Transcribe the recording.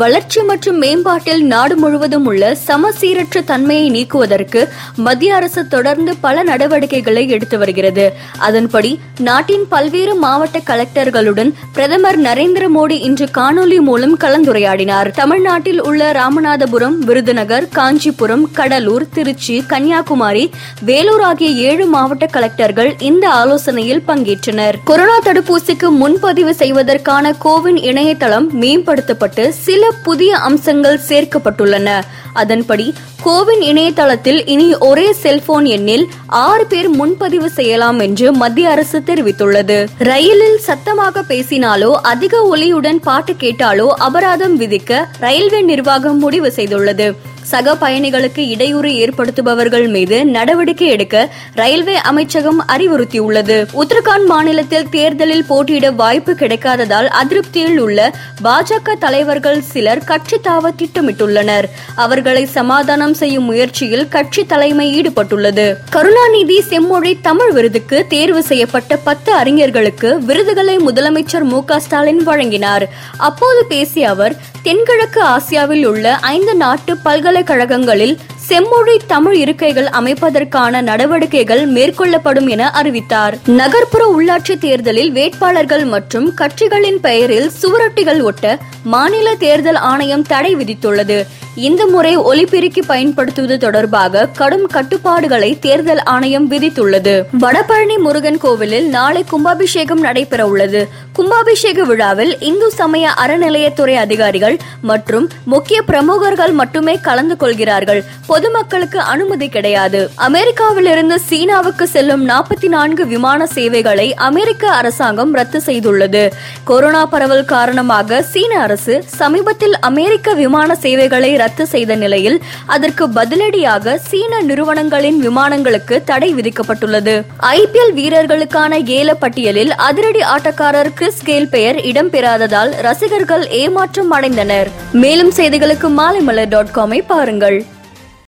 வளர்ச்சி மற்றும் மேம்பாட்டில் நாடு முழுவதும் உள்ள சமசீரற்ற தன்மையை நீக்குவதற்கு மத்திய அரசு தொடர்ந்து பல நடவடிக்கைகளை எடுத்து வருகிறது. அதன்படி நாட்டின் பல்வேறு மாவட்ட கலெக்டர்களுடன் பிரதமர் நரேந்திர மோடி இன்று காணொலி மூலம் கலந்துரையாடினார். தமிழ்நாட்டில் உள்ள ராமநாதபுரம் விருதுநகர் காஞ்சிபுரம் கடலூர் திருச்சி கன்னியாகுமரி வேலூர் ஆகிய ஏழு மாவட்ட கலெக்டர்கள் இந்த ஆலோசனையில் பங்கேற்றனர். கொரோனா தடுப்பூசிக்கு முன்பதிவு செய்வதற்கான கோவின் இணையதளம் மேம்படுத்தப்பட்டு சில புதிய அம்சங்கள் சேர்க்கப்பட்டுள்ளன. அதன்படி கோவின் இணையதளத்தில் இனி ஒரே செல்போன் எண்ணில் ஆறு பேர் முன்பதிவு செய்யலாம் என்று மத்திய அரசு தெரிவித்துள்ளது. ரயிலில் சத்தமாக பேசினாலோ அதிக ஒலியுடன் பாட்டு கேட்டாலோ அபராதம் விதிக்க ரயில்வே நிர்வாகம் முடிவு செய்துள்ளது. சக பயணிகளுக்கு இடையூறு ஏற்படுத்துபவர்கள் மீது நடவடிக்கை எடுக்க ரயில்வே அமைச்சகம் அறிவுறுத்தியுள்ளது. உத்தரகாண்ட் மாநிலத்தில் தேர்தலில் போட்டியிட வாய்ப்பு கிடைக்காததால் அதிருப்தியில் உள்ள பாஜக தலைவர்கள் சிலர் கட்சி தாவ திட்டமிட்டுள்ளனர். அவர்களை சமாதானம் செய்யும் முயற்சியில் கட்சி தலைமை ஈடுபட்டுள்ளது. கருணாநிதி செம்மொழி தமிழ் விருதுக்கு தேர்வு செய்யப்பட்ட பத்து அறிஞர்களுக்கு விருதுகளை முதலமைச்சர் மு ஸ்டாலின் வழங்கினார். அப்போது பேசிய அவர் தென்கிழக்கு ஆசியாவில் உள்ள ஐந்து நாட்டு பல்கலை பல்கலைக்கழகங்களில் செம்மொழி தமிழ் இருக்கைகள் அமைப்பதற்கான நடவடிக்கைகள் மேற்கொள்ளப்படும் என அறிவித்தார். நகர்ப்புற உள்ளாட்சி தேர்தலில் வேட்பாளர்கள் மற்றும் கட்சிகளின் பெயரில் சுவரொட்டிகள் ஒட்ட மாநில தேர்தல் ஆணையம் தடை விதித்துள்ளது. இந்த முறை ஒலிபெருக்கி பயன்படுத்துவது தொடர்பாக கடும் கட்டுப்பாடுகளை தேர்தல் ஆணையம் விதித்துள்ளது. வடபழனி முருகன் கோவிலில் நாளை கும்பாபிஷேகம் நடைபெற உள்ளது கும்பாபிஷேக விழாவில் இந்து சமய அறநிலையத்துறை அதிகாரிகள் மற்றும் முக்கிய பிரமுகர்கள் மட்டுமே கலந்து கொள்கிறார்கள். பொதுமக்களுக்கு அனுமதி கிடையாது. அமெரிக்காவிலிருந்து சீனாவுக்கு செல்லும் நாற்பத்தி நான்கு விமான சேவைகளை அமெரிக்க அரசாங்கம் ரத்து செய்துள்ளது. கொரோனா பரவல் காரணமாக சீன அரசு சமீபத்தில் அமெரிக்க விமான சேவைகளை ரத்து செய்த நிலையில் அதற்கு பதிலடியாக சீன நிறுவனங்களின் விமானங்களுக்கு தடை விதிக்கப்பட்டுள்ளது. ஐபிஎல் வீரர்களுக்கான ஏல பட்டியலில் அதிரடி ஆட்டக்காரர் கிறிஸ் கேல் பெயர் இடம்பெறாததால் ரசிகர்கள் ஏமாற்றம் அடைந்தனர். மேலும் செய்திகளுக்கு மாலைமலர் டாட் காமை பாருங்கள்.